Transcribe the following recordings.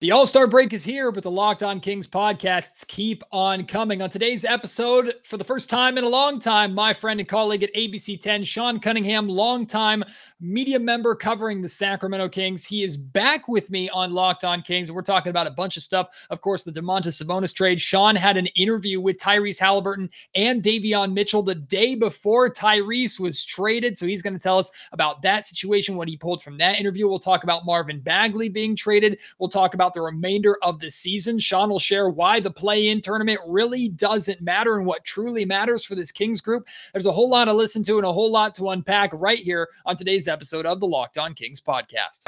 The All Star break is here, but the Locked On Kings podcasts keep on coming. On today's episode, for the first time in a long time, my friend and colleague at ABC 10, Sean Cunningham, longtime media member covering the Sacramento Kings. He is back with me on Locked On Kings, we're talking about a bunch of stuff. Of course, the Domantas Sabonis trade. Sean had an interview with Tyrese Halliburton and Davion Mitchell the day before Tyrese was traded. So he's going to tell us about that situation, what he pulled from that interview. We'll talk about Marvin Bagley being traded. We'll talk about the remainder of the season. Sean will share why the play in tournament really doesn't matter and what truly matters for this Kings group. There's a whole lot to listen to and a whole lot to unpack right here on today's episode of the Locked On Kings podcast.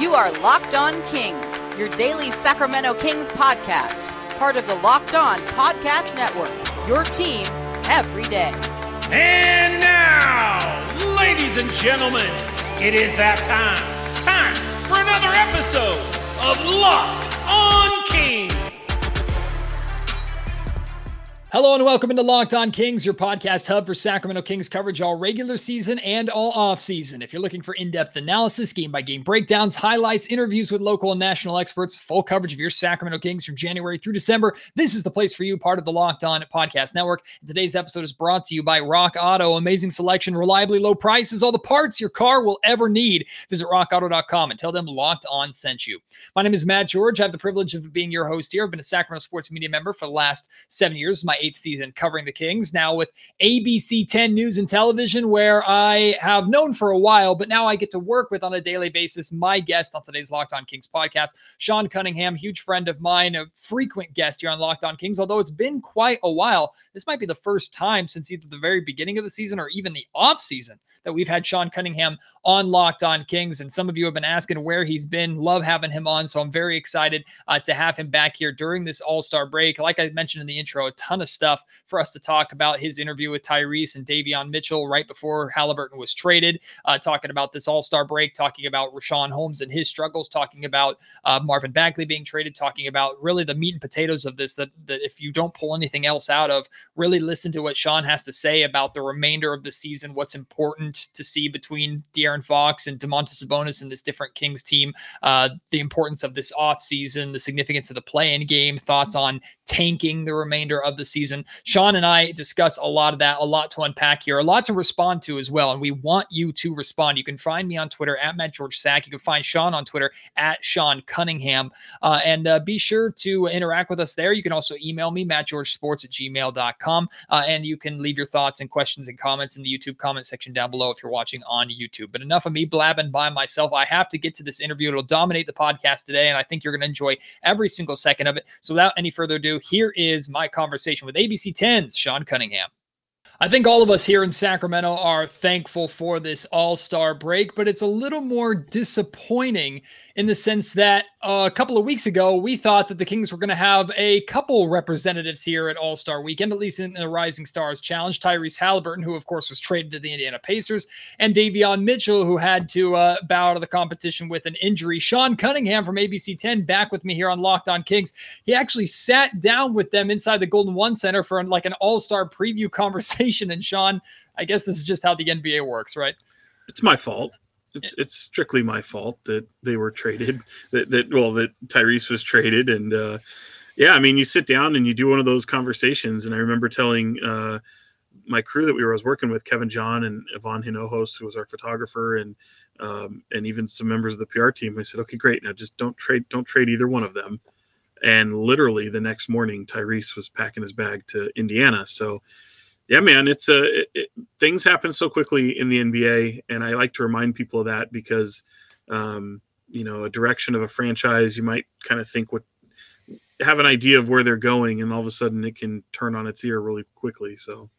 You are Locked On Kings, your daily Sacramento Kings podcast, part of the Locked On Podcast Network. Your team every day. And now, ladies and gentlemen, it is that time. Time for another episode of Locked On Hello and welcome into Locked On Kings, your podcast hub for Sacramento Kings coverage all regular season and all off season. If you're looking for in-depth analysis, game-by-game breakdowns, highlights, interviews with local and national experts, full coverage of your Sacramento Kings from January through December, this is the place for you, part of the Locked On Podcast Network. And today's episode is brought to you by Rock Auto. Amazing selection, reliably low prices, all the parts your car will ever need. Visit rockauto.com and tell them Locked On sent you. My name is Matt George. I have the privilege of being your host here. I've been a Sacramento sports media member for the last seven years. My eighth season covering the Kings, now with ABC 10 News and Television, where I have known for a while, but now I get to work with on a daily basis my guest on today's Locked On Kings podcast, Sean Cunningham, huge friend of mine, a frequent guest here on Locked On Kings. Although it's been quite a while, this might be the first time since either the very beginning of the season or even the off season that we've had Sean Cunningham on Locked On Kings. And some of you have been asking where he's been. Love having him on. So I'm very excited uh, to have him back here during this All Star break. Like I mentioned in the intro, a ton of stuff for us to talk about his interview with Tyrese and Davion Mitchell right before Halliburton was traded, uh, talking about this All Star break, talking about Richaun Holmes and his struggles, talking about uh, Marvin Bagley being traded, talking about really the meat and potatoes of this. That, that if you don't pull anything else out of, really listen to what Sean has to say about the remainder of the season, what's important to see between De'Aaron Fox and Domantas Sabonis and this different Kings team, uh, the importance of this offseason, the significance of the play in game, thoughts on tanking the remainder of the season. Sean and I discuss a lot of that, a lot to unpack here, a lot to respond to as well. And we want you to respond. You can find me on Twitter at Matt George Sack. You can find Sean on Twitter at Sean Cunningham. Uh, and uh, be sure to interact with us there. You can also email me, mattgeorgesports at gmail.com. Uh, and you can leave your thoughts and questions and comments in the YouTube comment section down below if you're watching on YouTube. But enough of me blabbing by myself. I have to get to this interview. It'll dominate the podcast today. And I think you're going to enjoy every single second of it. So without any further ado, here is my conversation with ABC 10's Sean Cunningham. I think all of us here in Sacramento are thankful for this all star break, but it's a little more disappointing in the sense that uh, a couple of weeks ago, we thought that the Kings were going to have a couple representatives here at All Star Weekend, at least in the Rising Stars Challenge. Tyrese Halliburton, who of course was traded to the Indiana Pacers, and Davion Mitchell, who had to uh, bow out of the competition with an injury. Sean Cunningham from ABC 10 back with me here on Locked On Kings. He actually sat down with them inside the Golden One Center for like an All Star preview conversation. And Sean, I guess this is just how the NBA works, right? It's my fault it's it's strictly my fault that they were traded. That that well that Tyrese was traded, and uh, yeah, I mean you sit down and you do one of those conversations, and I remember telling uh, my crew that we were I was working with Kevin John and Yvonne Hinojos, who was our photographer, and um, and even some members of the PR team. I said, okay, great, now just don't trade don't trade either one of them. And literally the next morning, Tyrese was packing his bag to Indiana. So yeah, man, it's a it, it, things happen so quickly in the NBA, and I like to remind people of that because, um, you know, a direction of a franchise, you might kind of think what have an idea of where they're going, and all of a sudden it can turn on its ear really quickly. So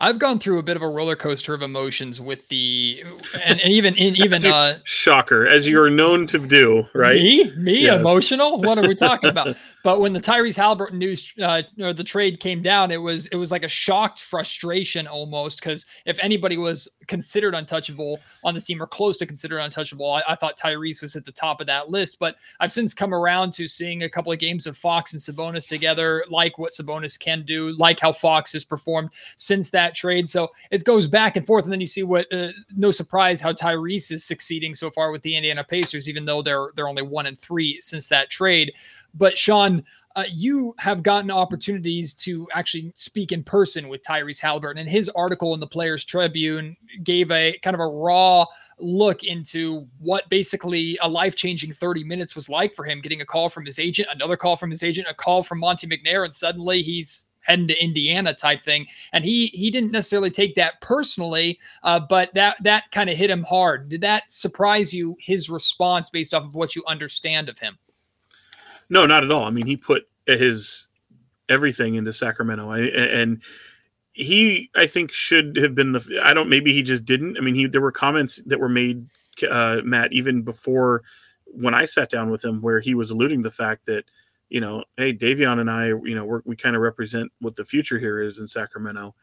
I've gone through a bit of a roller coaster of emotions with the and, and even in even uh shocker as you're known to do, right? Me, me yes. emotional. What are we talking about? but when the Tyrese Halliburton news uh, or the trade came down, it was it was like a shocked frustration almost because if anybody was considered untouchable on the team or close to considered untouchable, I, I thought Tyrese was at the top of that list. But I've since come around to seeing a couple of games of Fox and Sabonis together, like what Sabonis can do, like how Fox has performed since that trade. So it goes back and forth, and then you see what uh, no surprise how Tyrese is succeeding so far with the Indiana Pacers, even though they're they're only one and three since that trade. But Sean, uh, you have gotten opportunities to actually speak in person with Tyrese Halliburton, and his article in the Players Tribune gave a kind of a raw look into what basically a life changing 30 minutes was like for him getting a call from his agent, another call from his agent, a call from Monte McNair, and suddenly he's heading to Indiana type thing. And he he didn't necessarily take that personally, uh, but that that kind of hit him hard. Did that surprise you? His response based off of what you understand of him? No, not at all. I mean, he put his everything into Sacramento, I, and he, I think, should have been the. I don't. Maybe he just didn't. I mean, he there were comments that were made, uh, Matt, even before when I sat down with him, where he was alluding the fact that, you know, hey, Davion and I, you know, we're, we kind of represent what the future here is in Sacramento.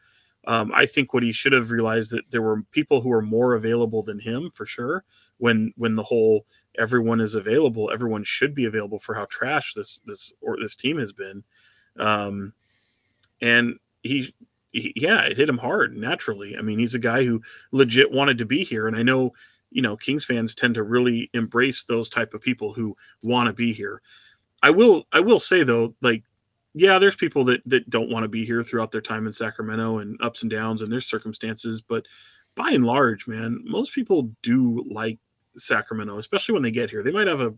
Um, I think what he should have realized that there were people who were more available than him for sure when when the whole everyone is available. Everyone should be available for how trash this this or this team has been. Um, and he, he, yeah, it hit him hard naturally. I mean, he's a guy who legit wanted to be here, and I know you know Kings fans tend to really embrace those type of people who want to be here. I will I will say though, like yeah, there's people that that don't want to be here throughout their time in Sacramento and ups and downs and their circumstances, but by and large, man, most people do like Sacramento, especially when they get here. They might have a,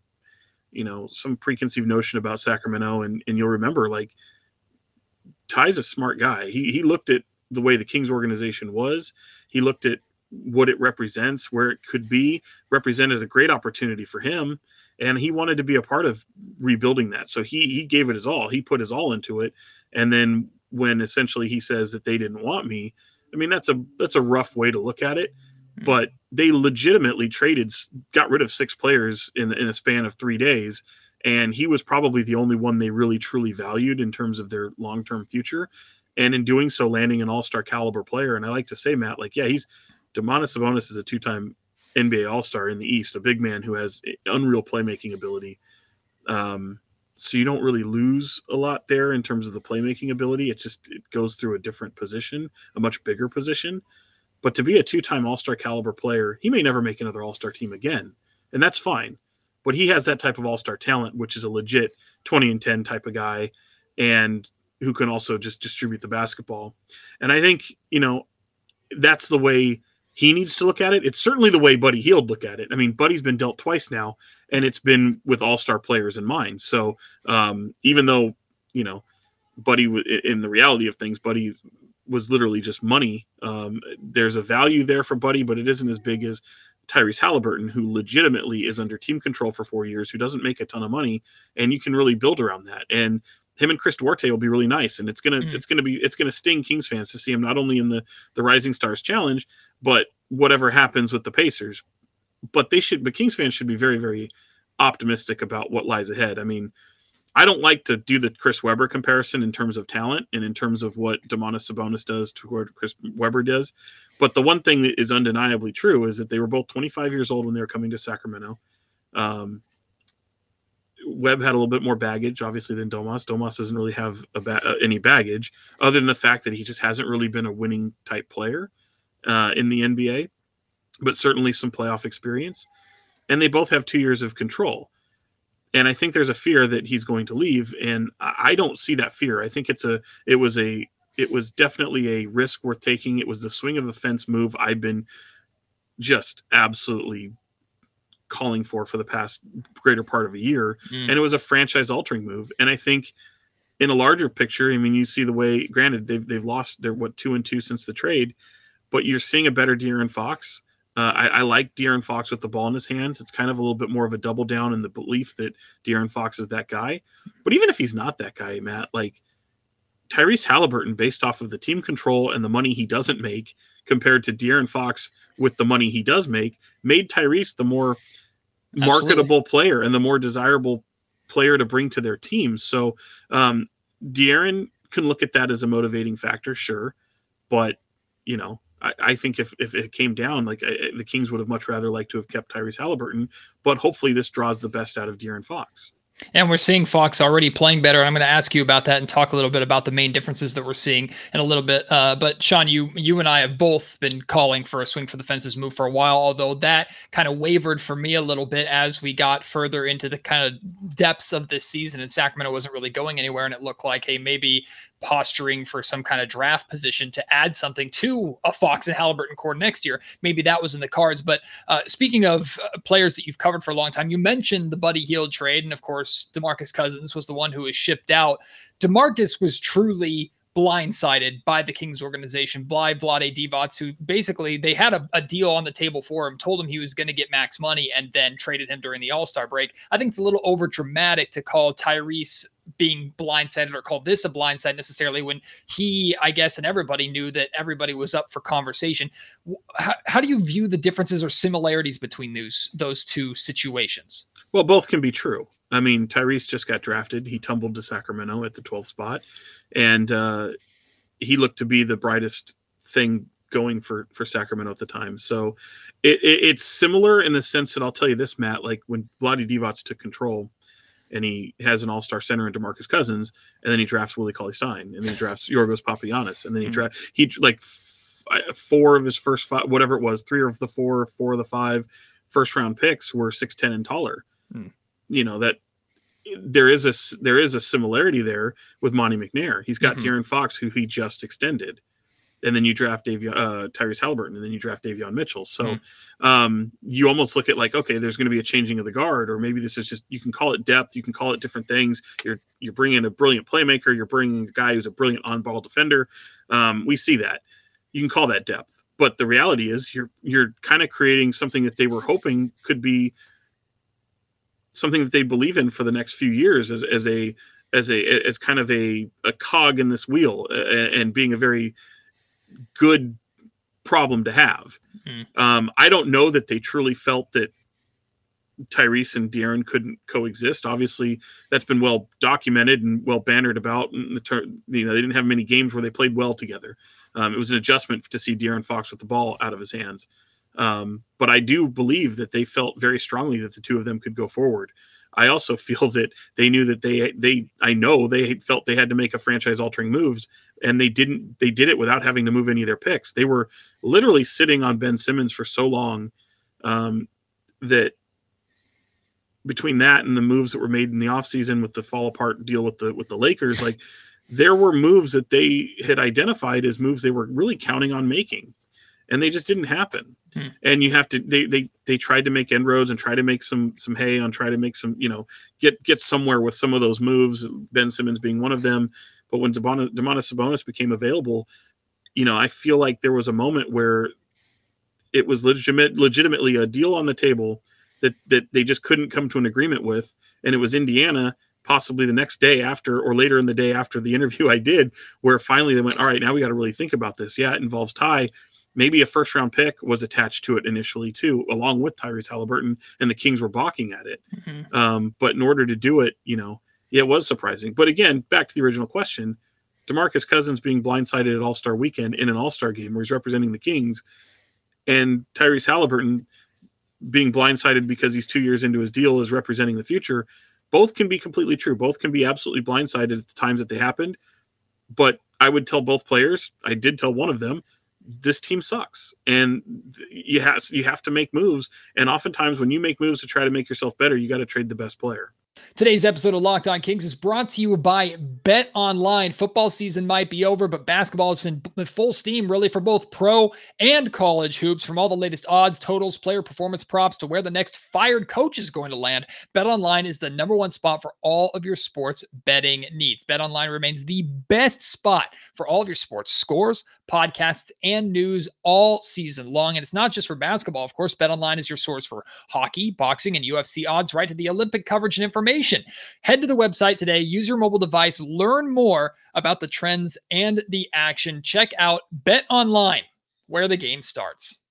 you know, some preconceived notion about Sacramento, and and you'll remember like Ty's a smart guy. He he looked at the way the Kings organization was. He looked at what it represents, where it could be, represented a great opportunity for him, and he wanted to be a part of rebuilding that. So he he gave it his all. He put his all into it, and then when essentially he says that they didn't want me, I mean that's a that's a rough way to look at it. Hmm. but they legitimately traded, got rid of six players in in a span of three days, and he was probably the only one they really truly valued in terms of their long term future, and in doing so, landing an All Star caliber player. And I like to say, Matt, like, yeah, he's Domantas Sabonis is a two time NBA All Star in the East, a big man who has unreal playmaking ability. Um, so you don't really lose a lot there in terms of the playmaking ability. It just it goes through a different position, a much bigger position. But to be a two-time All-Star caliber player, he may never make another All-Star team again, and that's fine. But he has that type of All-Star talent, which is a legit 20 and 10 type of guy, and who can also just distribute the basketball. And I think you know that's the way he needs to look at it. It's certainly the way Buddy Hield look at it. I mean, Buddy's been dealt twice now, and it's been with All-Star players in mind. So um, even though you know Buddy, in the reality of things, Buddy was literally just money. Um, there's a value there for Buddy, but it isn't as big as Tyrese Halliburton, who legitimately is under team control for four years, who doesn't make a ton of money, and you can really build around that. And him and Chris Duarte will be really nice, and it's gonna mm. it's gonna be it's gonna sting Kings fans to see him not only in the the Rising Stars Challenge, but whatever happens with the Pacers. But they should, but Kings fans should be very very optimistic about what lies ahead. I mean, I don't like to do the Chris Webber comparison in terms of talent and in terms of what Domantas Sabonis does to what Chris Webber does. But the one thing that is undeniably true is that they were both 25 years old when they were coming to Sacramento. Um, Webb had a little bit more baggage, obviously, than Domas. Domas doesn't really have ba- uh, any baggage, other than the fact that he just hasn't really been a winning type player uh, in the NBA, but certainly some playoff experience. And they both have two years of control and I think there's a fear that he's going to leave, and I don't see that fear. I think it's a it was a it was definitely a risk worth taking. It was the swing of the fence move I've been just absolutely calling for for the past greater part of a year, mm. and it was a franchise altering move. And I think in a larger picture, I mean, you see the way. Granted, they've they've lost their what two and two since the trade, but you're seeing a better De'Aaron Fox. Uh, I, I, like De'Aaron Fox with the ball in his hands. It's kind of a little bit more of a double down in the belief that De'Aaron Fox is that guy. But even if he's not that guy, Matt, like Tyrese Halliburton, based off of the team control and the money he doesn't make, compared to De'Aaron Fox with the money he does make, made Tyrese the more marketable Absolutely. player and the more desirable player to bring to their team. So um, De'Aaron can look at that as a motivating factor, sure, but you know, I, think if if it came down, like I, the Kings would have much rather liked to have kept Tyrese Halliburton, but hopefully this draws the best out of De'Aaron Fox. And we're seeing Fox already playing better. I'm going to ask you about that and talk a little bit about the main differences that we're seeing in a little bit. Uh, but Sean, you you and I have both been calling for a swing for the fences move for a while, although that kind of wavered for me a little bit as we got further into the kind of depths of this season. And Sacramento wasn't really going anywhere, and it looked like, hey, maybe posturing for some kind of draft position to add something to a Fox and Halliburton core next year. Maybe that was in the cards. But uh, speaking of uh, players that you've covered for a long time, you mentioned the Buddy Hield trade, and of course, Demarcus Cousins was the one who was shipped out. Demarcus was truly blindsided by the Kings organization, by Vlade Divac, who basically they had a, a, deal on the table for him, told him he was going to get max money, and then traded him during the All Star break. I think it's a little over dramatic to call Tyrese being blindsided or call this a blindside necessarily when he, I guess, and everybody knew that everybody was up for conversation. How, how do you view the differences or similarities between those those two situations? Well, both can be true. I mean, Tyrese just got drafted. He tumbled to Sacramento at the 12th spot, and uh, he looked to be the brightest thing going for for Sacramento at the time. So it, it, it's similar in the sense that I'll tell you this, Matt. Like when Vlade Divac took control, and he has an all-star center in DeMarcus Cousins, and then he drafts Willie Cauley-Stein, and then he drafts Yorgos Papagiannis, and then he mm-hmm. draft he like f- four of his first five, whatever it was, three of the four, four of the five first round picks were six ten and taller. Mm. You know that there is a there is a similarity there with Monte McNair. He's got mm-hmm. De'Aaron Fox, who he just extended and then you draft Davion, uh, Tyrese Halliburton, and then you draft Davion Mitchell. So mm-hmm. um, you almost look at like, okay, there's going to be a changing of the guard, or maybe this is just you can call it depth, you can call it different things. You're you're bringing a brilliant playmaker, you're bringing a guy who's a brilliant on-ball defender. Um, we see that. You can call that depth, but the reality is you're you're kind of creating something that they were hoping could be something that they believe in for the next few years as, as a as a as kind of a, a cog in this wheel and, and being a very good problem to have. Mm-hmm. Um, I don't know that they truly felt that Tyrese and De'Aaron couldn't coexist. Obviously, that's been well documented and well bannered about. The ter- you know, they didn't have many games where they played well together. Um, it was an adjustment to see De'Aaron Fox with the ball out of his hands. Um, but I do believe that they felt very strongly that the two of them could go forward. I also feel that they knew that they they I know they felt they had to make a franchise altering moves and they didn't they did it without having to move any of their picks. They were literally sitting on ben simmons for so long um, that between that and the moves that were made in the offseason with the fall apart deal with the with the lakers like there were moves that they had identified as moves they were really counting on making and they just didn't happen. Hmm. and you have to they they they tried to make inroads and try to make some some hay on try to make some you know get get somewhere with some of those moves ben simmons being one of them but when Domantas Sabonis became available, you know, I feel like there was a moment where it was legitimate, legitimately a deal on the table that that they just couldn't come to an agreement with, and it was Indiana possibly the next day after or later in the day after the interview I did, where finally they went, all right, now we got to really think about this. Yeah, it involves Ty. Maybe a first round pick was attached to it initially too, along with Tyrese Halliburton, and the Kings were balking at it. Mm-hmm. Um, but in order to do it, you know, it was surprising. But again, back to the original question, DeMarcus Cousins being blindsided at All Star Weekend in an All Star game where he's representing the Kings, and Tyrese Halliburton being blindsided because he's two years into his deal is representing the future. Both can be completely true. Both can be absolutely blindsided at the times that they happened. But I would tell both players. I did tell one of them, this team sucks, and you have you have to make moves. And oftentimes, when you make moves to try to make yourself better, you got to trade the best player. Today's episode of Locked On Kings is brought to you by Bet Online. Football season might be over, but basketball has been full steam really for both pro and college hoops. From all the latest odds, totals, player performance props to where the next fired coach is going to land, Bet Online is the number one spot for all of your sports betting needs. Bet Online remains the best spot for all of your sports scores, podcasts, and news all season long. And it's not just for basketball. Of course, Bet Online is your source for hockey, boxing, and UFC odds, right to the Olympic coverage and information information. Head to the website today, use your mobile device, learn more about the trends and the action. Check out Bet Online, where the game starts.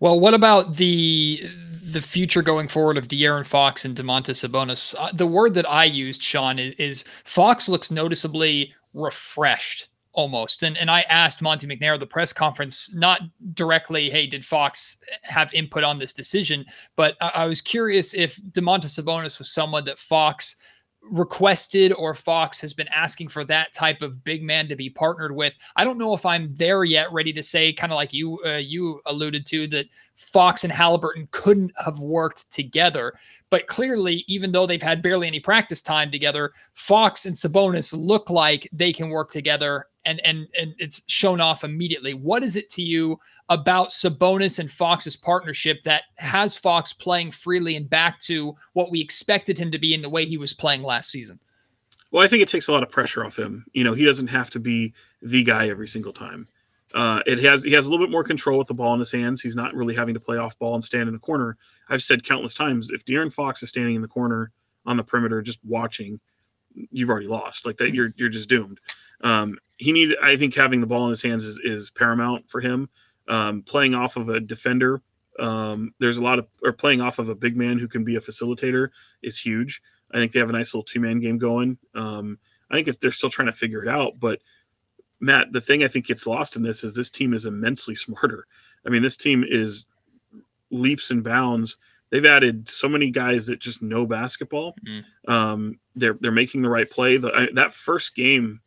Well, what about the the future going forward of De'Aaron Fox and Domantas Sabonis? Uh, the word that I used, Sean, is, is Fox looks noticeably refreshed almost. And and I asked Monte McNair at the press conference, not directly, hey, did Fox have input on this decision? But I, I was curious if Domantas Sabonis was someone that Fox requested or Fox has been asking for that type of big man to be partnered with. I don't know if I'm there yet, ready to say, kind of like you uh, you alluded to, that Fox and Halliburton couldn't have worked together. But clearly, even though they've had barely any practice time together, Fox and Sabonis look like they can work together and and and it's shown off immediately. What is it to you about Sabonis and Fox's partnership that has Fox playing freely and back to what we expected him to be in the way he was playing last season? Well, I think it takes a lot of pressure off him. You know, he doesn't have to be the guy every single time. Uh, it has he has a little bit more control with the ball in his hands. He's not really having to play off ball and stand in the corner. I've said countless times, if De'Aaron Fox is standing in the corner on the perimeter just watching, you've already lost. Like that, you're you're just doomed. Um, he need I think having the ball in his hands is, is paramount for him. Um, playing off of a defender, um, there's a lot of or playing off of a big man who can be a facilitator is huge. I think they have a nice little two man game going. Um, I think they're still trying to figure it out, but Matt, the thing I think gets lost in this is this team is immensely smarter. I mean, this team is leaps and bounds. They've added so many guys that just know basketball. Mm-hmm. Um, they're they're making the right play. The, I, that first game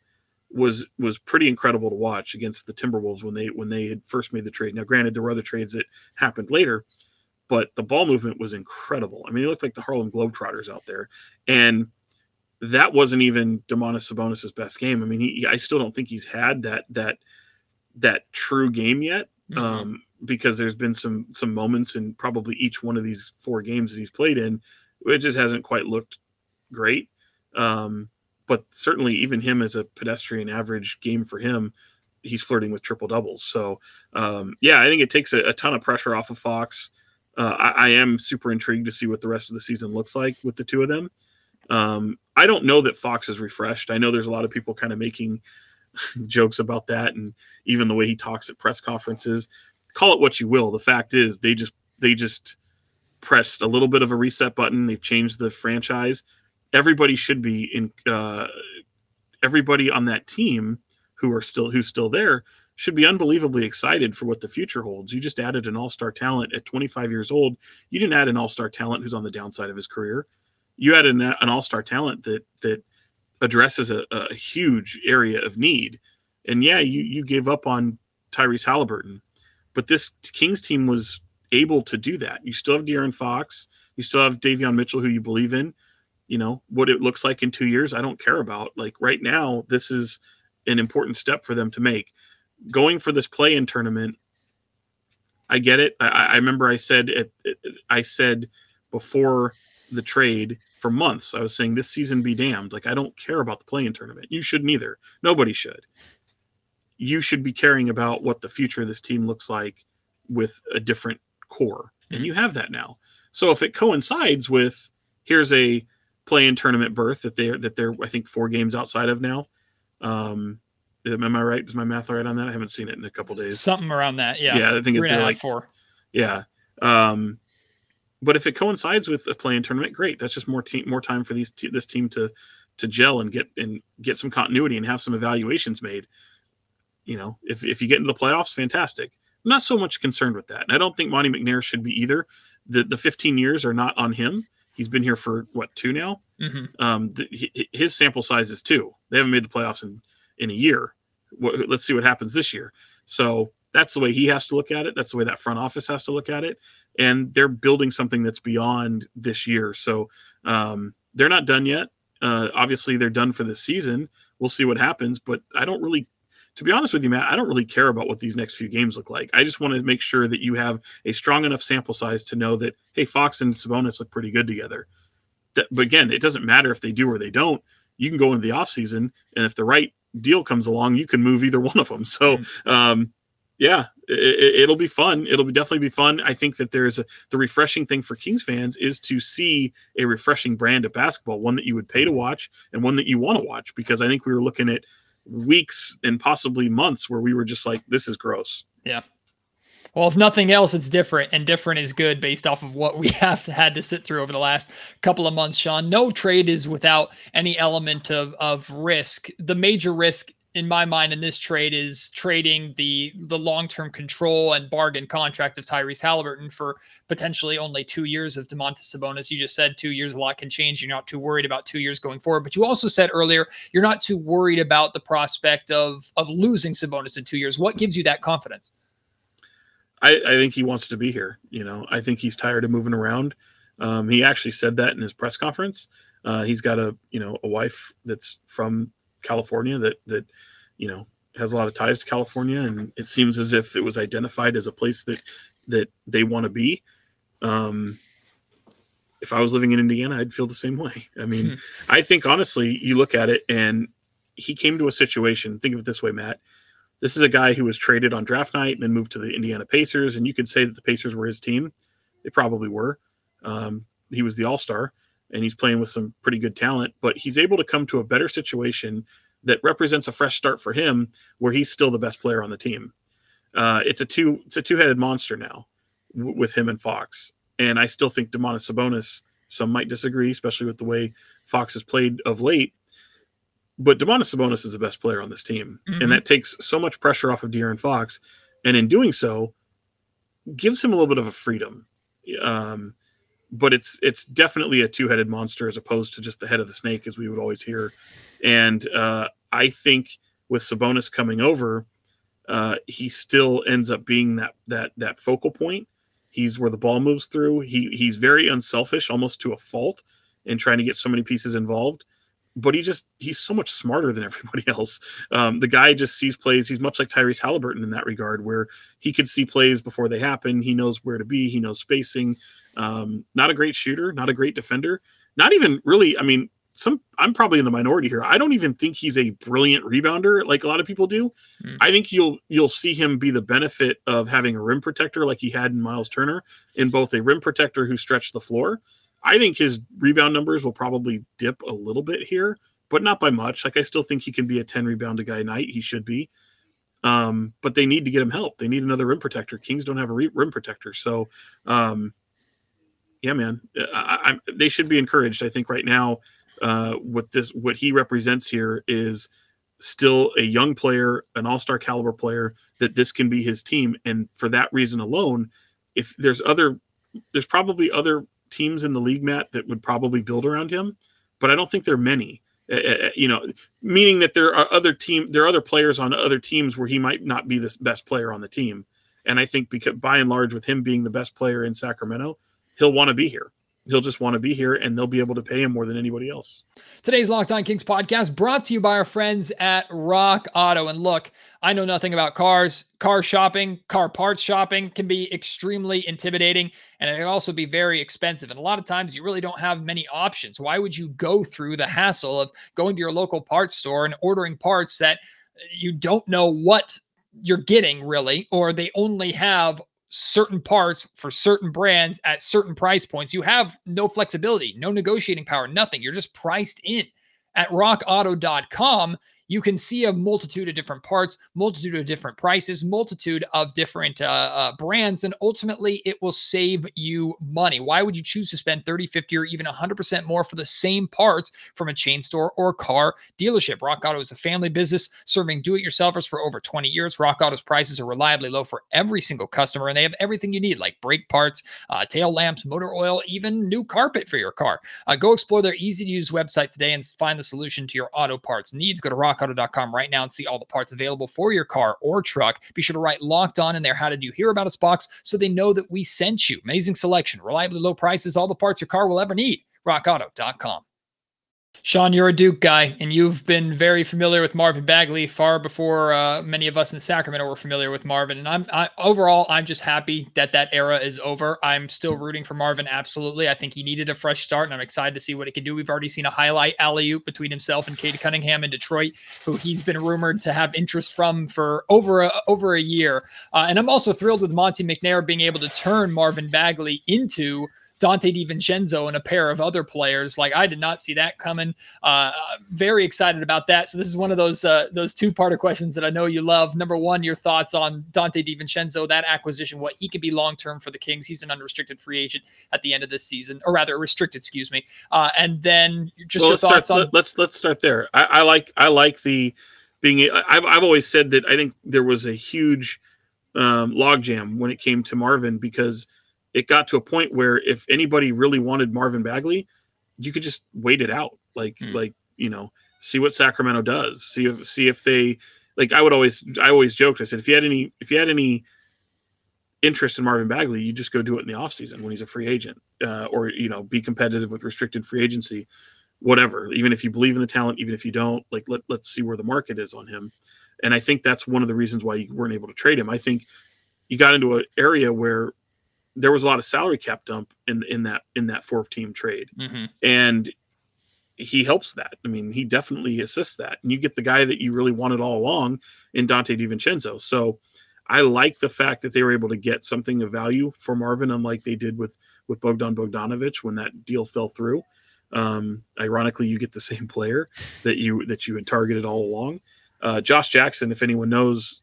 was was pretty incredible to watch against the Timberwolves when they when they had first made the trade. Now, granted, there were other trades that happened later, but the ball movement was incredible. I mean, it looked like the Harlem Globetrotters out there, and that wasn't even Domantas Sabonis's best game. I mean, he, I still don't think he's had that that that true game yet, mm-hmm. um, because there's been some some moments in probably each one of these four games that he's played in, it just hasn't quite looked great. Um, but certainly even him as a pedestrian average game for him, he's flirting with triple doubles. So um, yeah, I think it takes a, a, ton of pressure off of Fox. Uh, I, I, am super intrigued to see what the rest of the season looks like with the two of them. Um, I don't know that Fox is refreshed. I know there's a lot of people kind of making jokes about that, and even the way he talks at press conferences. Call it what you will. The fact is, they just they just pressed a little bit of a reset button. They've changed the franchise everybody should be in uh, everybody on that team who are still who's still there should be unbelievably excited for what the future holds. You just added an all-star talent at 25 years old. You didn't add an all-star talent who's on the downside of his career. You added an, an all-star talent that that addresses a, a, huge area of need. And yeah, you you gave up on Tyrese Halliburton, but this Kings team was able to do that. You still have De'Aaron Fox. You still have Davion Mitchell, who you believe in you know what it looks like in two years i don't care about. Like right now this is an important step for them to make. Going for this play in tournament i get it. I, I remember i said it, i said before the trade for months i was saying this season be damned. Like i don't care about the play in tournament. You shouldn't either. Nobody should. You should be caring about what the future of this team looks like with a different core. And mm-hmm. you have that now. So if it coincides with here's a play in tournament berth that they're that they're I think four games outside of now. Um, am I right? Is my math right on that? I haven't seen it in a couple days. Something around that, yeah. Yeah, I think it's like four. Yeah. Um, but if it coincides with a play in tournament, great. That's just more team more time for these this team to to gel and get and get some continuity and have some evaluations made. You know, if if you get into the playoffs, fantastic. I'm not so much concerned with that. And I don't think Monte McNair should be either. The the 15 years are not on him he's been here for what two now. Mm-hmm. Um, the, his sample size is two. They haven't made the playoffs in in a year. What, let's see what happens this year. So that's the way he has to look at it. That's the way that front office has to look at it. And they're building something that's beyond this year. So um, they're not done yet. Uh, obviously, they're done for this season. We'll see what happens. But I don't really to be honest with you, Matt, I don't really care about what these next few games look like. I just want to make sure that you have a strong enough sample size to know that, hey, Fox and Sabonis look pretty good together. That, but again, it doesn't matter if they do or they don't. You can go into the offseason, and if the right deal comes along, you can move either one of them. So, mm-hmm. um, yeah, it, will be fun. It'll be definitely be fun. I think that there's a, the refreshing thing for Kings fans is to see a refreshing brand of basketball, one that you would pay to watch and one that you want to watch. Because I think we were looking at weeks and possibly months where we were just like, this is gross. Yeah. Well, if nothing else, it's different, and different is good based off of what we have had to sit through over the last couple of months, Sean. No trade is without any element of, of risk. The major risk in my mind in this trade is trading the the long-term control and bargain contract of Tyrese Halliburton for potentially only two years of Domantas Sabonis. You just said two years, a lot can change. You're not too worried about two years going forward. But you also said earlier you're not too worried about the prospect of of losing Sabonis in two years. What gives you that confidence? I, I think he wants to be here. You know, I think he's tired of moving around. Um, he actually said that in his press conference. Uh, he's got a you know a wife that's from California that that you know has a lot of ties to California, and it seems as if it was identified as a place that that they want to be. Um, if I was living in Indiana, I'd feel the same way. I mean, hmm. I think honestly, you look at it, and he came to a situation. Think of it this way, Matt. This is a guy who was traded on draft night and then moved to the Indiana Pacers, and you could say that the Pacers were his team. They probably were. Um, he was the All Star and he's playing with some pretty good talent, but he's able to come to a better situation that represents a fresh start for him where he's still the best player on the team. Uh, it's a two it's a two-headed monster now w- with him and Fox. And I still think Domantas Sabonis, some might disagree, especially with the way Fox has played of late. But Domantas Sabonis is the best player on this team. Mm-hmm. And that takes so much pressure off of De'Aaron Fox. And in doing so, gives him a little bit of a freedom. Um, but it's it's definitely a two-headed monster as opposed to just the head of the snake as we would always hear and uh, i think with sabonis coming over uh, he still ends up being that that that focal point he's where the ball moves through he he's very unselfish almost to a fault in trying to get so many pieces involved but he just he's so much smarter than everybody else. Um, the guy just sees plays. He's much like Tyrese Halliburton in that regard, where he could see plays before they happen. He knows where to be. He knows spacing. Um, not a great shooter, not a great defender, not even really. I mean, some I'm probably in the minority here. I don't even think he's a brilliant rebounder like a lot of people do. Mm. I think you'll you'll see him be the benefit of having a rim protector like he had in Miles Turner, in both a rim protector who stretched the floor. I think his rebound numbers will probably dip a little bit here, but not by much. Like I still think he can be a 10 rebound a guy night. He should be. Um, but they need to get him help. They need another rim protector. Kings don't have a re- rim protector. So um, yeah, man, uh, I, I, they should be encouraged. I think right now, uh, with this, what he represents here is still a young player, an all-star caliber player. That this can be his team, and for that reason alone, if there's other, there's probably other teams in the league, Matt, that would probably build around him, but I don't think there are many. Uh, uh, uh you know, meaning that there are other team, there are other players on other teams where he might not be the best player on the team. And I think because by and large, with him being the best player in Sacramento, he'll want to be here. He'll just want to be here and they'll be able to pay him more than anybody else. Today's Locked On Kings podcast brought to you by our friends at Rock Auto. And look, I know nothing about cars. Car shopping, car parts shopping can be extremely intimidating and it can also be very expensive. And a lot of times you really don't have many options. Why would you go through the hassle of going to your local parts store and ordering parts that you don't know what you're getting really, or they only have certain parts for certain brands at certain price points. You have no flexibility, no negotiating power, nothing. You're just priced in. At rockauto.com, you can see a multitude of different parts, multitude of different prices, multitude of different uh, uh, brands, and ultimately it will save you money. Why would you choose to spend 30, 50, or even 100% more for the same parts from a chain store or car dealership? Rock Auto is a family business serving do it yourselfers for over 20 years. Rock Auto's prices are reliably low for every single customer, and they have everything you need like brake parts, uh, tail lamps, motor oil, even new carpet for your car. Uh, go explore their easy to use website today and find the solution to your auto parts needs. Go to Rock rockauto.com right now and see all the parts available for your car or truck. Be sure to write locked on in there. How did you hear about us box so they know that we sent you? Amazing selection, reliably low prices, all the parts your car will ever need. RockAuto.com. Sean, you're a Duke guy, and you've been very familiar with Marvin Bagley far before uh, many of us in Sacramento were familiar with Marvin. And I'm I, overall, I'm just happy that that era is over. I'm still rooting for Marvin. Absolutely, I think he needed a fresh start, and I'm excited to see what he can do. We've already seen a highlight alley oop between himself and Cade Cunningham in Detroit, who he's been rumored to have interest from for over a, over a year. Uh, and I'm also thrilled with Monte McNair being able to turn Marvin Bagley into Donte DiVincenzo and a pair of other players. Like I did not see that coming. Uh, very excited about that. So this is one of those uh, those two parter questions that I know you love. Number one, your thoughts on Donte DiVincenzo, that acquisition, what he could be long term for the Kings. He's an unrestricted free agent at the end of this season, or rather restricted, excuse me. Uh, and then just well, your thoughts start, on. Let's let's start there. I, I like I like the being. I've I've always said that I think there was a huge um, logjam when it came to Marvin because it got to a point where if anybody really wanted Marvin Bagley, you could just wait it out. Like mm. like you know, see what Sacramento does. See if see if they like. I would always I always joked. I said if you had any if you had any interest in Marvin Bagley, you just go do it in the offseason when he's a free agent, uh, or you know, be competitive with restricted free agency, whatever. Even if you believe in the talent, even if you don't, like let let's see where the market is on him. And I think that's one of the reasons why you weren't able to trade him. I think you got into an area where there was a lot of salary cap dump in in that in that four team trade, mm-hmm. and he helps that. I mean, he definitely assists that, and you get the guy that you really wanted all along in Donte DiVincenzo. So I like the fact that they were able to get something of value for Marvin, unlike they did with with Bogdan Bogdanovich when that deal fell through. Um, ironically, you get the same player that you that you had targeted all along. Uh, Josh Jackson, if anyone knows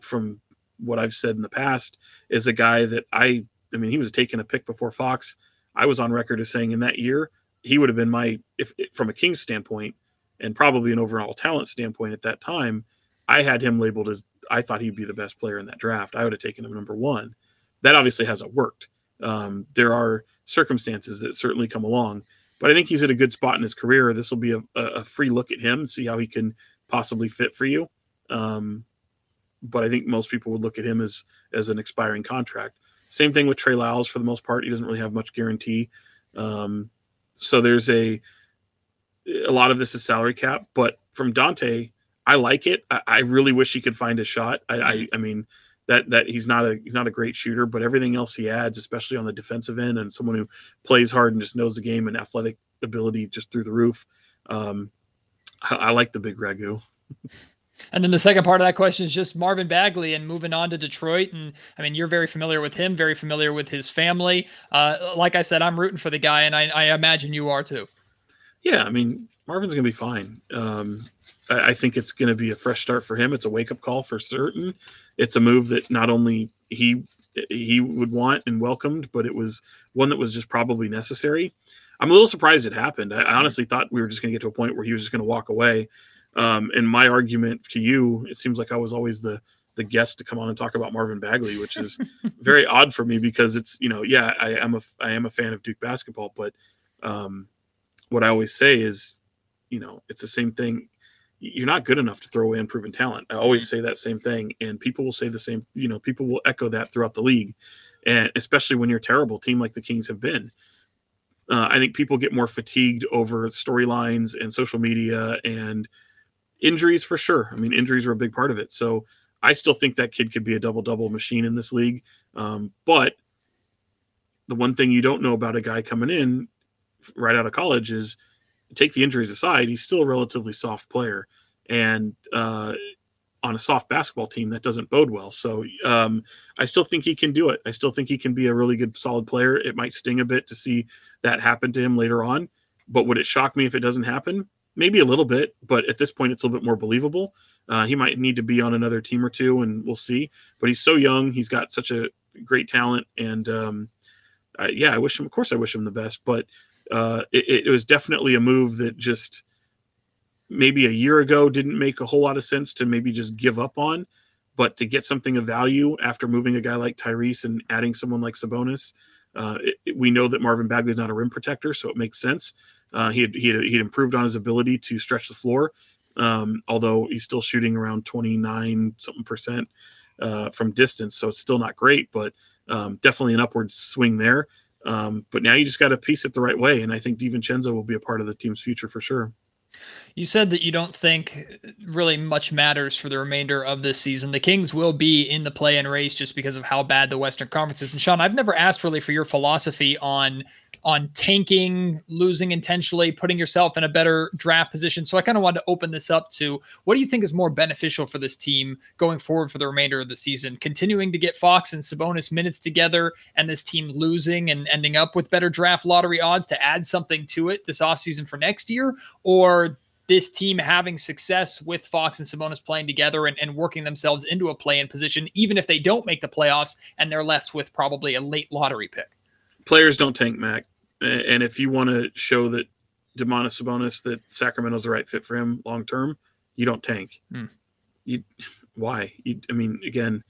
from what I've said in the past, is a guy that I I mean, he was taking a pick before Fox. I was on record as saying in that year he would have been my if from a Kings standpoint and probably an overall talent standpoint at that time. I had him labeled as I thought he'd be the best player in that draft. I would have taken him number one. That obviously hasn't worked. Um, there are circumstances that certainly come along, but I think he's at a good spot in his career. This will be a, a free look at him, see how he can possibly fit for you. Um, but I think most people would look at him as as an expiring contract. Same thing with Trey Lyles for the most part. He doesn't really have much guarantee. Um, so there's a a lot of this is salary cap, but from Donte, I like it. I, I really wish he could find a shot. I, I, I mean that that he's not a he's not a great shooter, but everything else he adds, especially on the defensive end, and someone who plays hard and just knows the game and athletic ability just through the roof. Um, I, I like the big ragu. And then the second part of that question is just Marvin Bagley and moving on to Detroit. And I mean, you're very familiar with him, very familiar with his family. Uh, like I said, I'm rooting for the guy, and I, I imagine you are too. Yeah, I mean, Marvin's going to be fine. Um, I, I, think it's going to be a fresh start for him. It's a wake up call for certain. It's a move that not only he he would want and welcomed, but it was one that was just probably necessary. I'm a little surprised it happened. I, I honestly thought we were just going to get to a point where he was just going to walk away. Um, and my argument to you, it seems like I was always the the guest to come on and talk about Marvin Bagley, which is very odd for me because it's you know yeah I am a I am a fan of Duke basketball, but um, what I always say is you know it's the same thing. You're not good enough to throw away unproven talent. I always say that same thing, and people will say the same. You know, people will echo that throughout the league, and especially when you're a terrible team like the Kings have been. Uh, I think people get more fatigued over storylines and social media and injuries for sure. I mean, injuries are a big part of it. So I still think that kid could be a double double machine in this league. Um, but the one thing you don't know about a guy coming in right out of college is take the injuries aside, he's still a relatively soft player. And uh, on a soft basketball team, that doesn't bode well. So um, I still think he can do it. I still think he can be a really good, solid player. It might sting a bit to see that happen to him later on. But would it shock me if it doesn't happen? Maybe a little bit, but at this point, it's a little bit more believable. Uh, he might need to be on another team or two, and we'll see. But he's so young; he's got such a great talent, and um, I, yeah, I wish him. Of course, I wish him the best. But uh, it, it, was definitely a move that just maybe a year ago didn't make a whole lot of sense to maybe just give up on. But to get something of value after moving a guy like Tyrese and adding someone like Sabonis, uh, it, we know that Marvin Bagley is not a rim protector, so it makes sense. Uh, he had, he had, he improved on his ability to stretch the floor, um, although he's still shooting around 29 something percent uh, from distance, so it's still not great, but um, definitely an upward swing there. Um, but now you just got to piece it the right way, and I think DiVincenzo will be a part of the team's future for sure. You said that you don't think really much matters for the remainder of this season. The Kings will be in the play and race just because of how bad the Western Conference is. And Sean, I've never asked really for your philosophy on on tanking, losing intentionally, putting yourself in a better draft position. So I kind of wanted to open this up to what do you think is more beneficial for this team going forward for the remainder of the season? Continuing to get Fox and Sabonis minutes together and this team losing and ending up with better draft lottery odds to add something to it this offseason for next year? Or this team having success with Fox and Sabonis playing together and, and working themselves into a play in position, even if they don't make the playoffs and they're left with probably a late lottery pick. Players don't tank, Mac. And if you want to show that Domantas Sabonis that Sacramento's the right fit for him long term, you don't tank. Hmm. You why? You, I mean, again,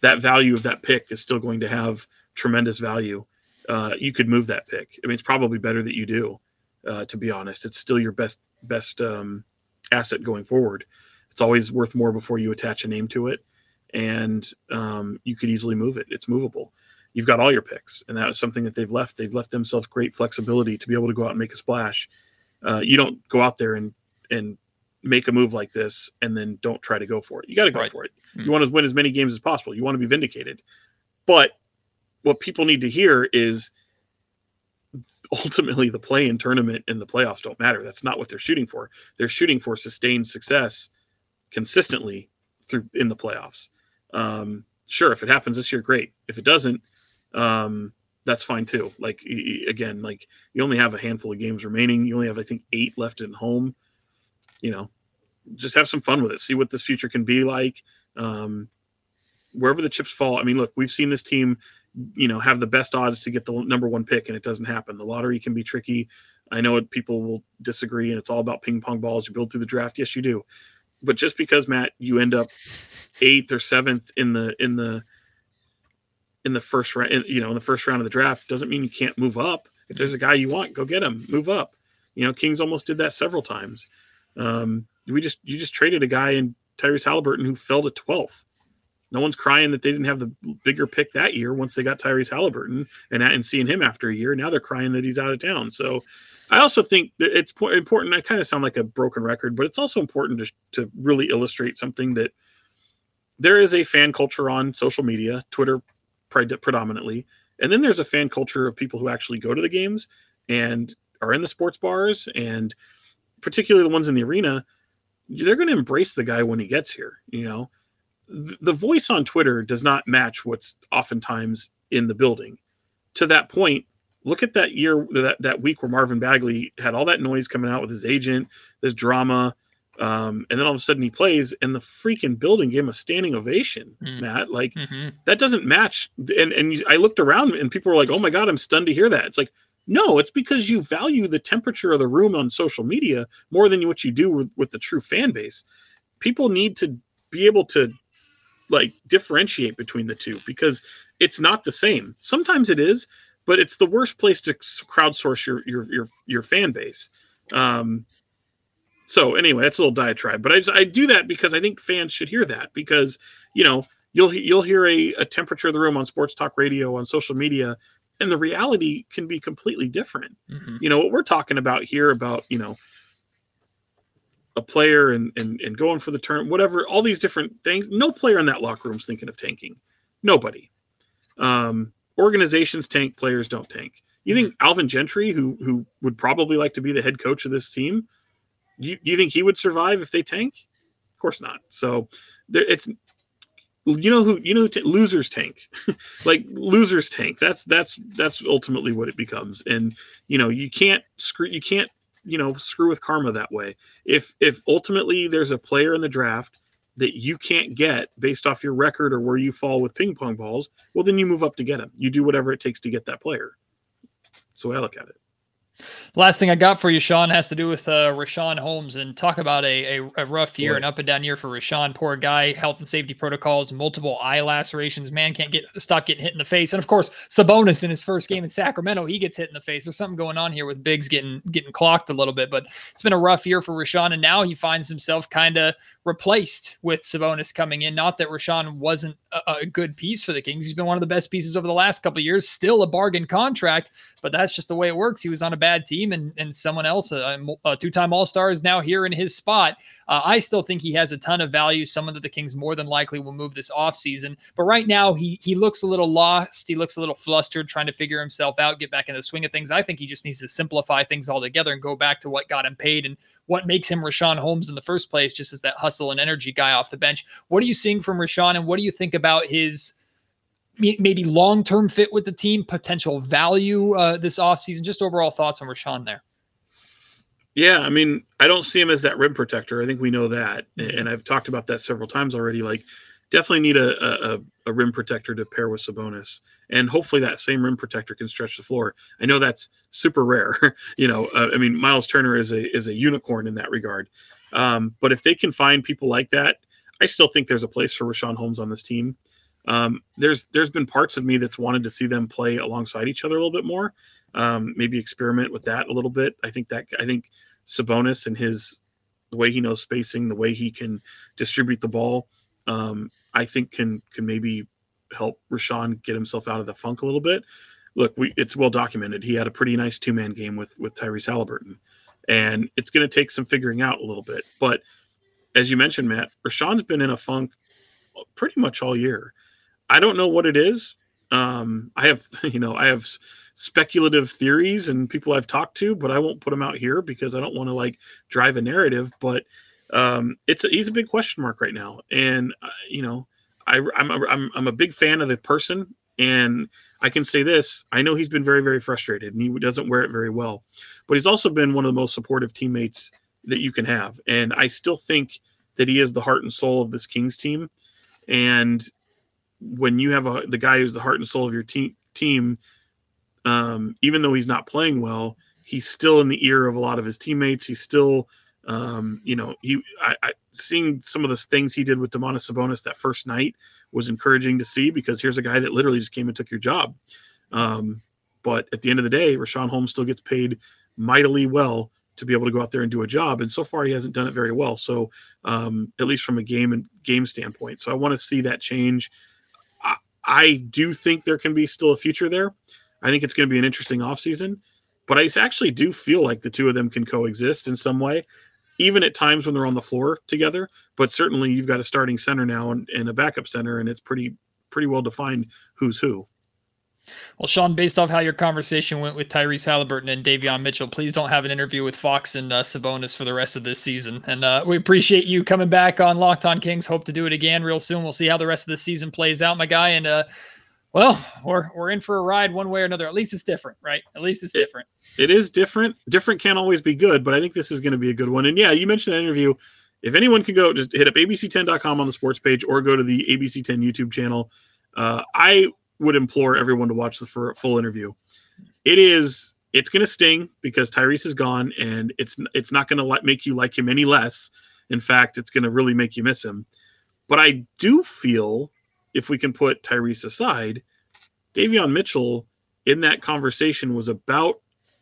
that value of that pick is still going to have tremendous value. Uh, you could move that pick. I mean, it's probably better that you do. Uh, to be honest, it's still your best best um, asset going forward. It's always worth more before you attach a name to it, and um, you could easily move it. It's movable you've got all your picks, and that is something that they've left. They've left themselves great flexibility to be able to go out and make a splash. Uh, you don't go out there and and make a move like this and then don't try to go for it. You got to go right. for it. Mm-hmm. You want to win as many games as possible. You want to be vindicated. But what people need to hear is ultimately the play in tournament and the playoffs don't matter. That's not what they're shooting for. They're shooting for sustained success consistently through in the playoffs. Um, sure, if it happens this year, great. If it doesn't, um, that's fine too. Like again, like you only have a handful of games remaining. You only have, I think, eight left in home. You know, just have some fun with it. See what this future can be like. Um, wherever the chips fall. I mean, look, we've seen this team, you know, have the best odds to get the number one pick, and it doesn't happen. The lottery can be tricky. I know people will disagree, and it's all about ping pong balls. You build through the draft. Yes, you do. But just because Matt, you end up eighth or seventh in the in the in the first round, you know, in the first round of the draft doesn't mean you can't move up. If there's a guy you want, go get him, move up. You know, Kings almost did that several times. Um, we just you just traded a guy in Tyrese Halliburton who fell to 12th. No one's crying that they didn't have the bigger pick that year once they got Tyrese Halliburton and and seeing him after a year. Now they're crying that he's out of town. So I also think that it's important. I kind of sound like a broken record, but it's also important to, to really illustrate something that there is a fan culture on social media, Twitter predominantly. And then there's a fan culture of people who actually go to the games and are in the sports bars and particularly the ones in the arena. They're going to embrace the guy when he gets here. You know, the voice on Twitter does not match what's oftentimes in the building. To that point, look at that year, that, that week where Marvin Bagley had all that noise coming out with his agent, this drama, um, and then all of a sudden he plays, and the freaking building gave him a standing ovation. Mm. Matt, like mm-hmm. that doesn't match. And and I looked around, and people were like, "Oh my god, I'm stunned to hear that." It's like, no, it's because you value the temperature of the room on social media more than what you do with, with the true fan base. People need to be able to like differentiate between the two because it's not the same. Sometimes it is, but it's the worst place to crowdsource your your your, your fan base. Um, so anyway, that's a little diatribe, but I just, I do that because I think fans should hear that because you know you'll you'll hear a, a temperature of the room on sports talk radio on social media, and the reality can be completely different. Mm-hmm. You know what we're talking about here about you know a player and, and and going for the turn, whatever, all these different things. No player in that locker room's thinking of tanking. Nobody. Um, organizations tank, players don't tank. You think. Alvin Gentry, who who would probably like to be the head coach of this team, you, you think he would survive if they tank? Of course not. So there, it's you know who you know t- losers tank like losers tank that's that's that's ultimately what it becomes and you know you can't screw you can't you know screw with karma that way. If if ultimately there's a player in the draft that you can't get based off your record or where you fall with ping pong balls well then you move up to get him. You do whatever it takes to get that player. So i look at it Last thing I got for you, Sean, has to do with uh, Richaun Holmes and talk about a, a, a rough year, Boy. an up and down year for Richaun. Poor guy, health and safety protocols, multiple eye lacerations. Man can't get stop getting hit in the face. And of course, Sabonis in his first game in Sacramento, he gets hit in the face. There's something going on here with Biggs getting getting clocked a little bit, but it's been a rough year for Richaun, and now he finds himself kind of replaced with Sabonis coming in. Not that Richaun wasn't a, a, good piece for the Kings. He's been one of the best pieces over the last couple years, still a bargain contract, but that's just the way it works. He was on a bad team and, and someone else, a, a two-time All-Star is now here in his spot. Uh, I still think he has a ton of value, someone that the Kings more than likely will move this offseason. But right now he he looks a little lost. He looks a little flustered, trying to figure himself out, get back in the swing of things. I think he just needs to simplify things altogether and go back to what got him paid and what makes him Richaun Holmes in the first place, just as that hustle and energy guy off the bench. What are you seeing from Richaun, and what do you think about his maybe long term fit with the team, potential value uh, this offseason? Just overall thoughts on Richaun there. Yeah, I mean, I don't see him as that rim protector. I think we know that, and I've talked about that several times already. Like, definitely need a, a, a rim protector to pair with Sabonis, and hopefully that same rim protector can stretch the floor. I know that's super rare. you know, uh, I mean, Miles Turner is a is a unicorn in that regard. Um, but if they can find people like that, I still think there's a place for Richaun Holmes on this team. Um, there's there's been parts of me that's wanted to see them play alongside each other a little bit more. Um, maybe experiment with that a little bit. I think that I think Sabonis and his the way he knows spacing, the way he can distribute the ball, um, I think can can maybe help Richaun get himself out of the funk a little bit. Look, we it's well documented. He had a pretty nice two man game with with Tyrese Halliburton, and it's going to take some figuring out a little bit. But as you mentioned, Matt, Richaun's been in a funk pretty much all year. I don't know what it is. Um, I have, you know, I have speculative theories and people I've talked to, but I won't put them out here because I don't want to like drive a narrative. But um, it's a, he's a big question mark right now, and uh, you know, I, I'm I'm I'm a big fan of the person, and I can say this: I know he's been very very frustrated, and he doesn't wear it very well, but he's also been one of the most supportive teammates that you can have, and I still think that he is the heart and soul of this Kings team, and when you have a, the guy who's the heart and soul of your te- team, um, even though he's not playing well, he's still in the ear of a lot of his teammates. He's still, um, you know, he I, I, seeing some of the things he did with Domantas Sabonis that first night was encouraging to see because here's a guy that literally just came and took your job. Um, but at the end of the day, Richaun Holmes still gets paid mightily well to be able to go out there and do a job. And so far, he hasn't done it very well. So, um, at least from a game and game standpoint, so I want to see that change. I do think there can be still a future there. I think it's going to be an interesting offseason, but I actually do feel like the two of them can coexist in some way, even at times when they're on the floor together. But certainly, you've got a starting center now and, and a backup center, and it's pretty pretty well defined who's who. Well, Sean, based off how your conversation went with Tyrese Halliburton and Davion Mitchell, please don't have an interview with Fox and uh, Sabonis for the rest of this season. And uh, we appreciate you coming back on Locked On Kings. Hope to do it again real soon. We'll see how the rest of the season plays out, my guy. And uh, well, we're we're in for a ride one way or another. At least it's different, right? At least it's different. it, it is different. Different can't always be good, but I think this is going to be a good one. And yeah, you mentioned that interview. If anyone can go, just hit up abc10.com on the sports page or go to the ABC10 YouTube channel. Uh, I would implore everyone to watch the full interview. It is it's going to sting because Tyrese is gone, and it's it's not going to make you like him any less. In fact, it's going to really make you miss him. But I do feel if we can put Tyrese aside, Davion Mitchell in that conversation was about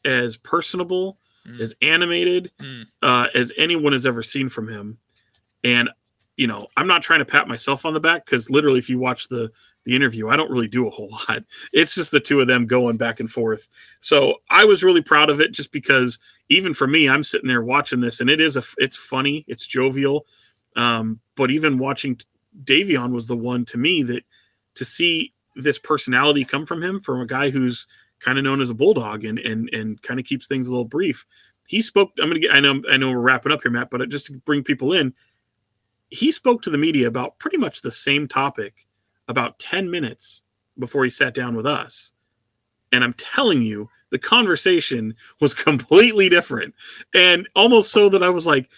as personable, mm. as animated mm. uh, as anyone has ever seen from him. And you know, I'm not trying to pat myself on the back because literally, if you watch the the interview. I don't really do a whole lot. It's just the two of them going back and forth. So I was really proud of it just because even for me, I'm sitting there watching this and it is a it's funny, it's jovial. Um, but even watching Davion was the one to me that to see this personality come from him from a guy who's kind of known as a bulldog and and and kind of keeps things a little brief. He spoke. I'm gonna get. I know. I know we're wrapping up here, Matt, but just to bring people in, he spoke to the media about pretty much the same topic about 10 minutes before he sat down with us. And I'm telling you, the conversation was completely different. And almost so that I was like,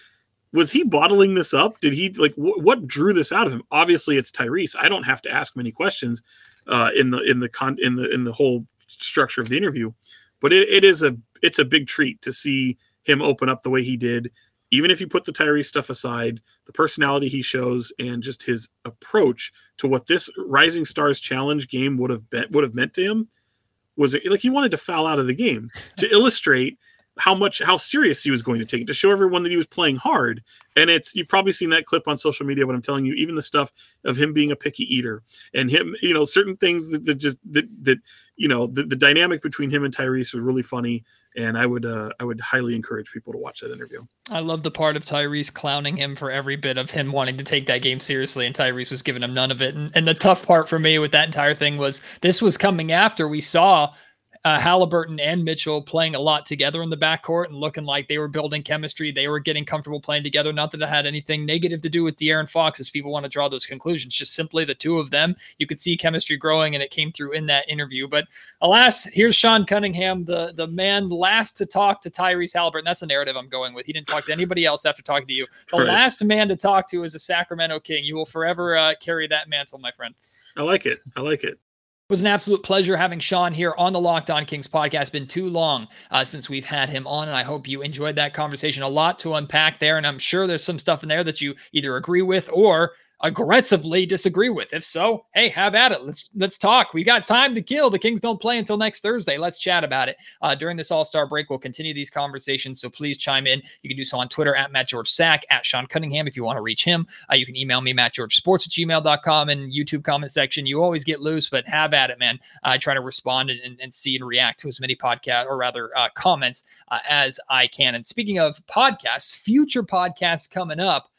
was he bottling this up? Did he like wh- what drew this out of him? Obviously, it's Tyrese. I don't have to ask many questions uh, in the in the con in the in the whole structure of the interview, but it, it is a it's a big treat to see him open up the way he did. Even if you put the Tyrese stuff aside, the personality he shows and just his approach to what this Rising Stars Challenge game would have been, would have meant to him was like he wanted to foul out of the game to illustrate how much how serious he was going to take it to show everyone that he was playing hard and it's you've probably seen that clip on social media but i'm telling you even the stuff of him being a picky eater and him you know certain things that, that just that that you know the, the dynamic between him and tyrese was really funny. And i would uh i would highly encourage people to watch that interview. I love the part of tyrese clowning him for every bit of him wanting to take that game seriously. And tyrese was giving him none of it. And, and the tough part for me with that entire thing was this was coming after we saw uh, Halliburton and Mitchell playing a lot together in the backcourt and looking like they were building chemistry. They were getting comfortable playing together. Not that it had anything negative to do with De'Aaron Fox, as people want to draw those conclusions. Just simply the two of them. You could see chemistry growing, and it came through in that interview. But alas, here's Sean Cunningham, the the man last to talk to Tyrese Halliburton. That's the narrative I'm going with. He didn't talk to anybody else after talking to you. The right. last man to talk to is a Sacramento King. You will forever uh, carry that mantle, my friend. I like it. I like it was an absolute pleasure having Sean here on the Locked On Kings podcast. Been too long uh, since we've had him on, and I hope you enjoyed that conversation. A lot to unpack there, and I'm sure there's some stuff in there that you either agree with or aggressively disagree with. If so, hey, have at it. Let's let's talk. We got time to kill. The Kings don't play until next Thursday. Let's chat about it. Uh, during this All Star break, we'll continue these conversations. So please chime in. You can do so on Twitter at Matt George Sack, at Sean Cunningham if you want to reach him. Uh, you can email me, Matt George Sports at gmail.com and YouTube comment section. You always get loose, but have at it, man. I try to respond and, and, see and react to as many podcast or rather uh, comments uh, as I can. And speaking of podcasts, future podcasts coming up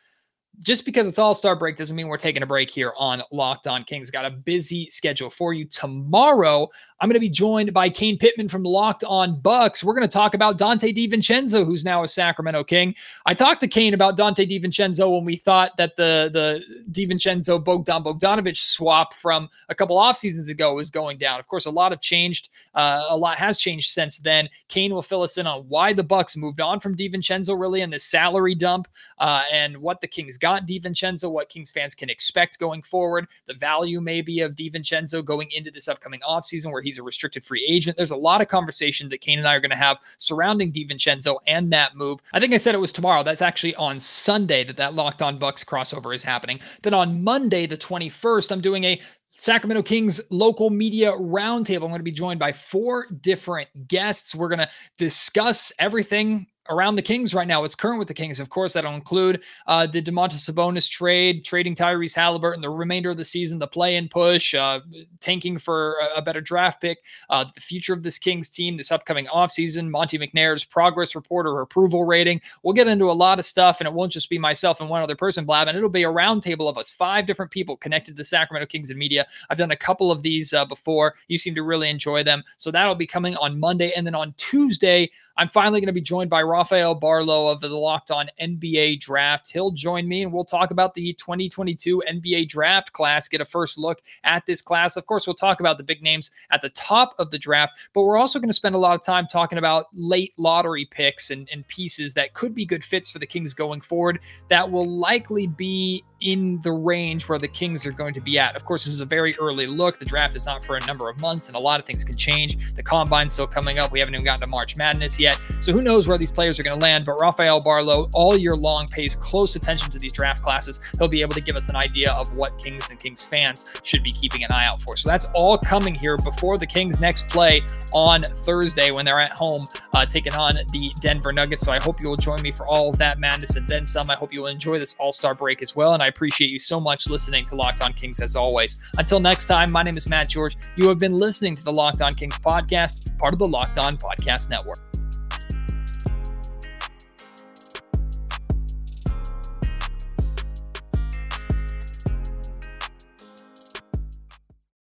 just because it's all star break doesn't mean we're taking a break here on Locked On Kings. Got a busy schedule for you tomorrow. I'm going to be joined by Kane Pittman from Locked On Bucks. We're going to talk about Donte DiVincenzo, who's now a Sacramento King. I talked to Kane about Donte DiVincenzo when we thought that the the DiVincenzo Bogdan Bogdanovich swap from a couple off seasons ago was going down. Of course, a lot have changed. Uh, a lot has changed since then. Kane will fill us in on why the Bucks moved on from DiVincenzo really and the salary dump uh, and what the Kings got DiVincenzo, what Kings fans can expect going forward, the value maybe of DiVincenzo going into this upcoming offseason where he's a restricted free agent. There's a lot of conversation that Kane and I are going to have surrounding DiVincenzo and that move. I think I said it was tomorrow. That's actually on Sunday that that Locked On Bucks crossover is happening. Then on Monday, the 21st, I'm doing a Sacramento Kings local media roundtable. I'm going to be joined by four different guests. We're going to discuss everything around the Kings right now. What's current with the Kings, of course, that'll include uh, the Domantas Sabonis trade, trading Tyrese Halliburton, the remainder of the season, the play-in push, uh, tanking for a, better draft pick, uh, the future of this Kings team, this upcoming offseason, Monte McNair's progress report or approval rating. We'll get into a lot of stuff, and it won't just be myself and one other person blabbing. It'll be a roundtable of us, five different people connected to the Sacramento Kings and media. I've done a couple of these uh, before. You seem to really enjoy them, so that'll be coming on Monday, and then on Tuesday, I'm finally going to be joined by Rafael Barlow of the Locked On NBA Draft. He'll join me and we'll talk about the 2022 NBA Draft class, get a first look at this class. Of course, we'll talk about the big names at the top of the draft, but we're also going to spend a lot of time talking about late lottery picks and, and pieces that could be good fits for the Kings going forward that will likely be in the range where the Kings are going to be at. Of course, this is a very early look. The draft is not for a number of months, and a lot of things can change. The combine's still coming up. We haven't even gotten to March Madness yet. So who knows where these players are going to land. But Rafael Barlow, all year long pays close attention to these draft classes. He'll be able to give us an idea of what Kings and Kings fans should be keeping an eye out for. So that's all coming here before the Kings next play on Thursday when they're at home uh, taking on the Denver Nuggets. So I hope you will join me for all of that madness and then some. I hope you will enjoy this All Star break as well. And I appreciate you so much listening to Locked On Kings as always. Until next time, my name is Matt George. You have been listening to the Locked On Kings podcast, part of the Locked On Podcast Network.